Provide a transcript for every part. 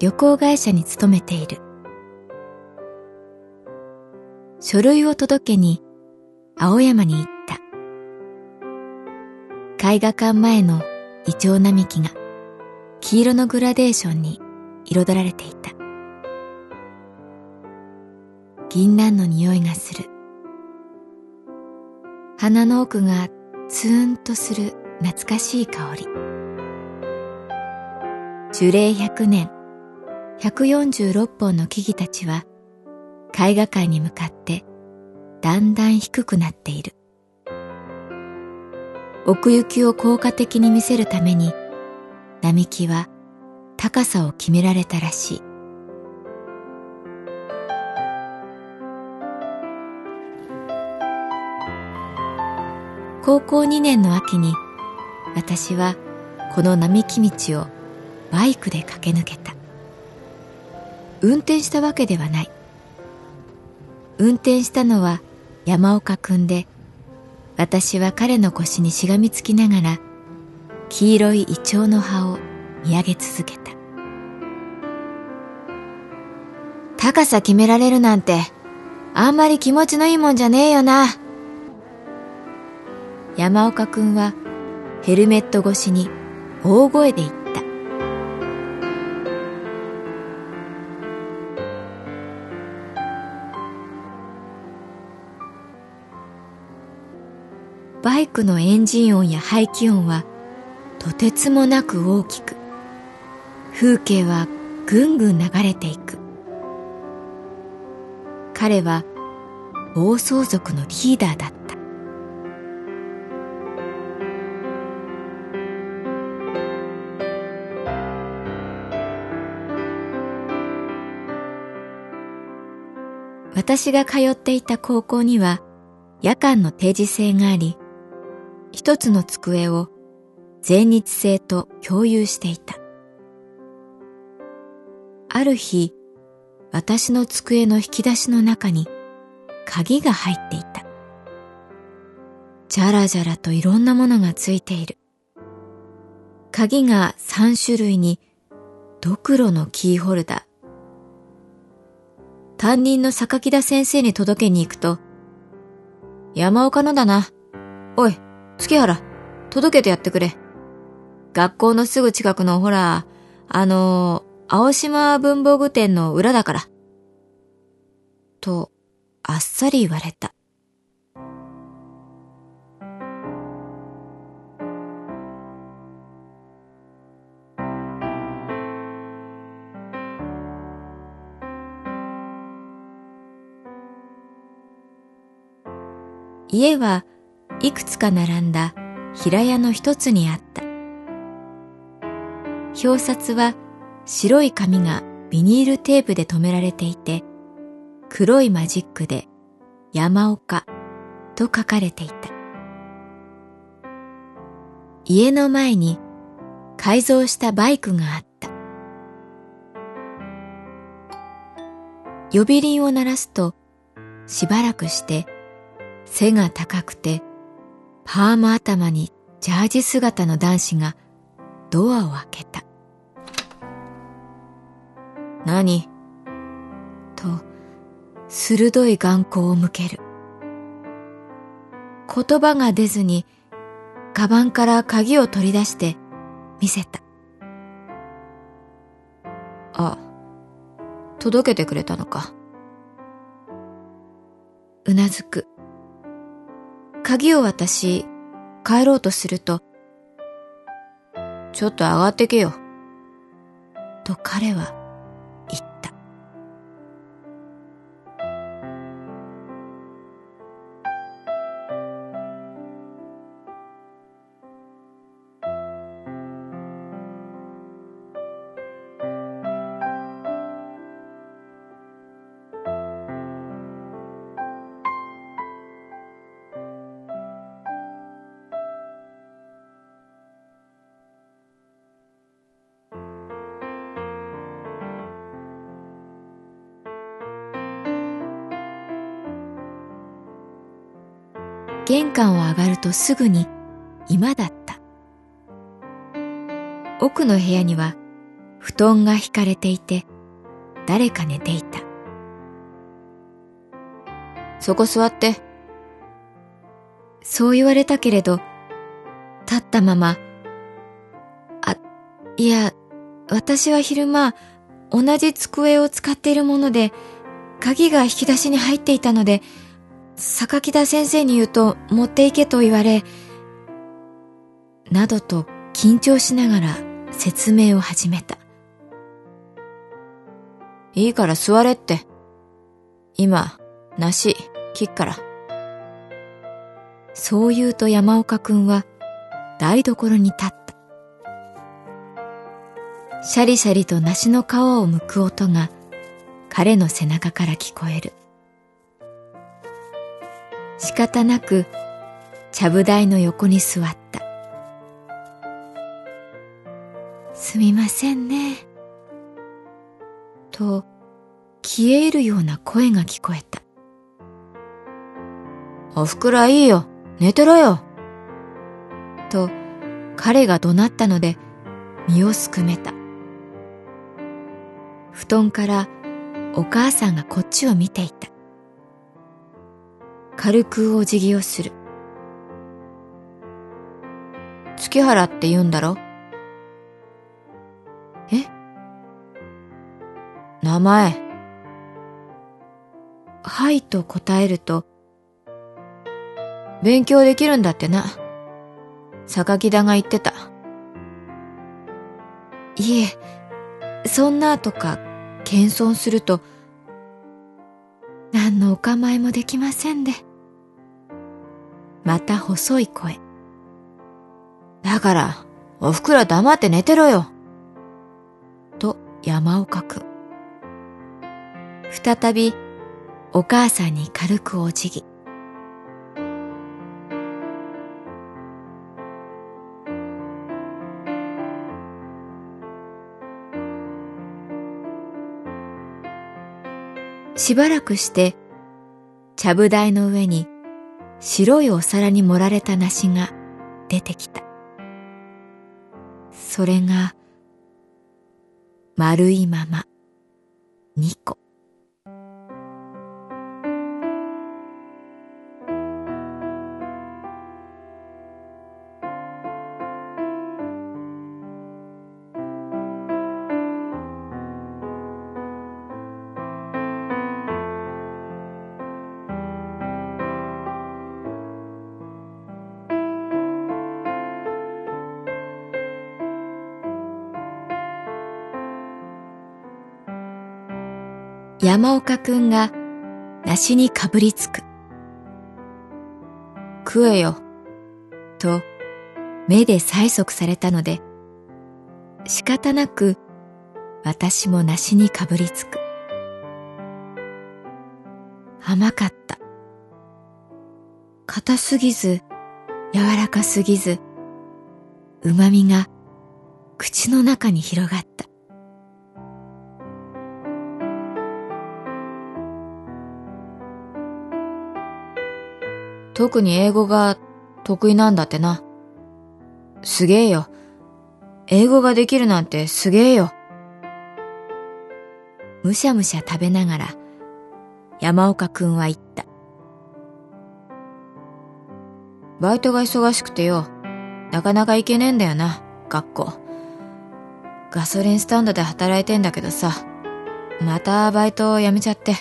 旅行会社に勤めている。書類を届けに青山に行った。絵画館前のイチョウ並木が黄色のグラデーションに彩られていた。銀杏の匂いがする。鼻の奥がツーンとする懐かしい香り。樹齢100年。146本の木々たちは絵画界に向かってだんだん低くなっている。奥行きを効果的に見せるために並木は高さを決められたらしい。高校2年の秋に私はこの並木道をバイクで駆け抜けた。運転したわけではない。運転したのは山岡くんで私は彼の腰にしがみつきながら黄色いイチョウの葉を見上げ続けた。高さ決められるなんてあんまり気持ちのいいもんじゃねえよな。山岡くんはヘルメット越しに大声で言った。イクのエンジン音や排気音はとてつもなく大きく風景はぐんぐん流れていく。彼は暴走族のリーダーだった。私が通っていた高校には夜間の定時制があり、一つの机を全日制と共有していた。ある日、私の机の引き出しの中に鍵が入っていた。じゃらじゃらといろんなものがついている。鍵が3種類にドクロのキーホルダー、担任の榊田先生に届けに行くと、山岡のだな。おい、月原、届けてやってくれ。学校のすぐ近くのほら、あの青島文房具店の裏だから。と、あっさり言われた。家はいくつか並んだ平屋の一つにあった。表札は白い紙がビニールテープで留められていて、黒いマジックで山岡と書かれていた。家の前に改造したバイクがあった。呼び鈴を鳴らすと、しばらくして背が高くてパーマ頭にジャージ姿の男子がドアを開けた。何？と、鋭い眼光を向ける。言葉が出ずに、カバンから鍵を取り出して見せた。あ、届けてくれたのか。うなずく。鍵を渡し、帰ろうとすると、ちょっと上がってけよ。と彼は玄関を上がるとすぐに居間だった。奥の部屋には布団が引かれていて誰か寝ていた。そこ座って。そう言われたけれど、立ったまま、あ、いや、私は昼間、同じ机を使っているもので、鍵が引き出しに入っていたので、榊田先生に言うと持って行けと言われ、などと緊張しながら説明を始めた。いいから座れって。今、梨、切っから。そう言うと山岡くんは台所に立った。シャリシャリと梨の皮を剥く音が彼の背中から聞こえる。仕方なくちゃぶ台の横に座った。すみませんね。と消え入るような声が聞こえた。おふくろはいいよ。寝てろよ。と彼が怒鳴ったので身をすくめた。布団からお母さんがこっちを見ていた。軽くお辞儀をする。月原って言うんだろ？え？名前。はいと答えると、勉強できるんだってな。榊田が言ってた。いえ、そんなとか謙遜すると、何のお構いもできませんで。また細い声。だから、おふくろ黙って寝てろよ。と山岡く。再びお母さんに軽くお辞儀。しばらくして、ちゃぶ台の上に白いお皿に盛られた梨が出てきた。それが、丸いまま、2個。山岡くんが梨にかぶりつく。食えよ、と目で催促されたので、仕方なく私も梨にかぶりつく。甘かった。硬すぎず、柔らかすぎず、旨味が口の中に広がった。特に英語が得意なんだってな。すげえよ。英語ができるなんてすげえよ。むしゃむしゃ食べながら山岡くんは言った。バイトが忙しくてよ。なかなか行けねえんだよな、学校。ガソリンスタンドで働いてんだけどさ、またバイトを辞めちゃって。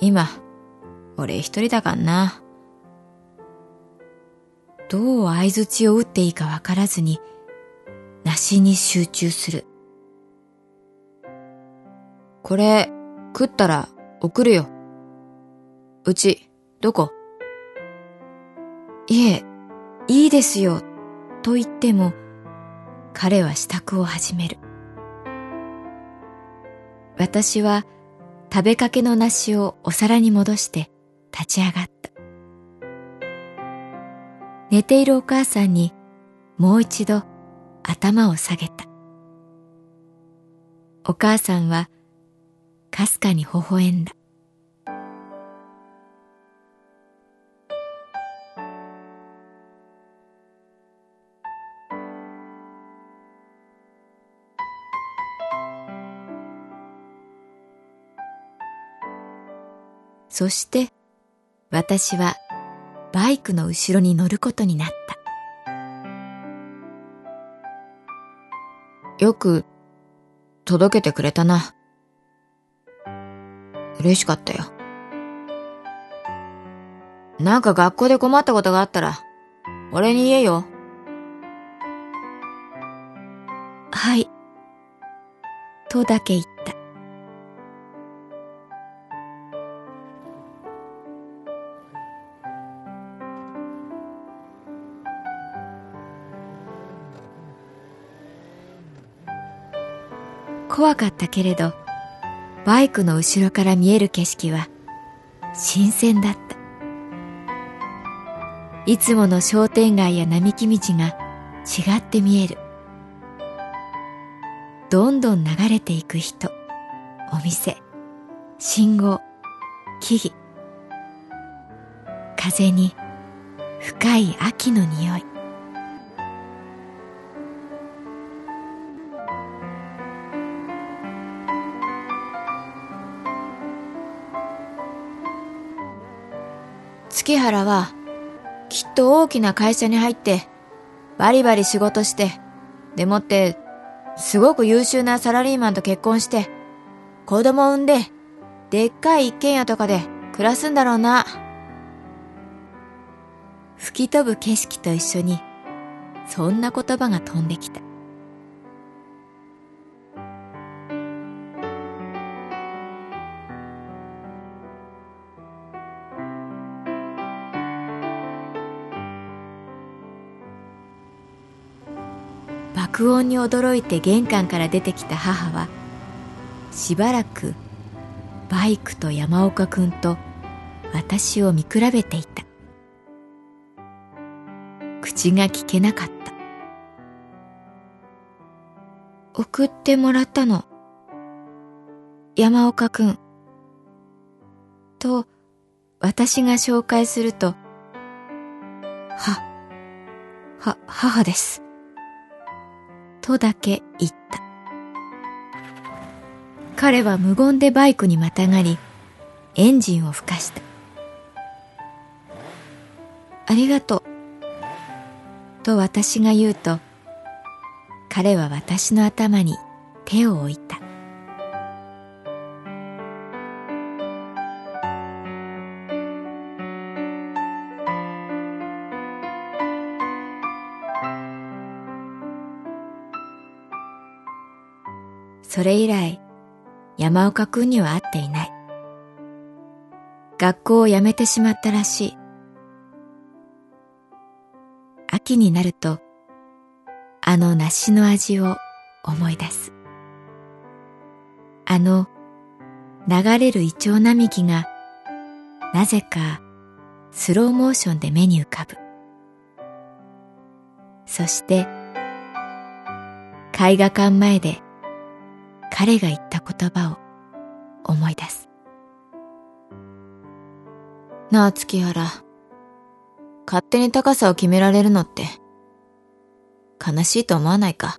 今、俺一人だかんな。どう相槌を打っていいかわからずに、梨に集中する。これ、食ったら送るよ。うち、どこ？いえ、いいですよ、と言っても、彼は支度を始める。私は食べかけの梨をお皿に戻して立ち上がった。寝ているお母さんにもう一度頭を下げた。お母さんはかすかに微笑んだ。そして私はバイクの後ろに乗ることになった。よく届けてくれたな。嬉しかったよ。なんか学校で困ったことがあったら、俺に言えよ。はい。とだけ言った怖かったけれどバイクの後ろから見える景色は新鮮だった。いつもの商店街や並木道が違って見える。どんどん流れていく人お店信号木々。風に深い秋の匂い。月原は、きっと大きな会社に入って、バリバリ仕事して、でもって、すごく優秀なサラリーマンと結婚して、子供産んで、でっかい一軒家とかで暮らすんだろうな。吹き飛ぶ景色と一緒に、そんな言葉が飛んできた。爆音に驚いて玄関から出てきた母はしばらくバイクと山岡君と私を見比べていた。口が聞けなかった。送ってもらったの。山岡君と私が紹介するとは、は、母です。とだけ言った。彼は無言でバイクにまたがり、エンジンをふかした。ありがとう。と私が言うと、彼は私の頭に手を置いた。それ以来、山岡くんには会っていない。学校を辞めてしまったらしい。秋になると、あの梨の味を思い出す。あの流れるイチョウ並木が、なぜかスローモーションで目に浮かぶ。そして、絵画館前で彼が言った言葉を思い出す。なあ、月原。勝手に高さを決められるのって、悲しいと思わないか？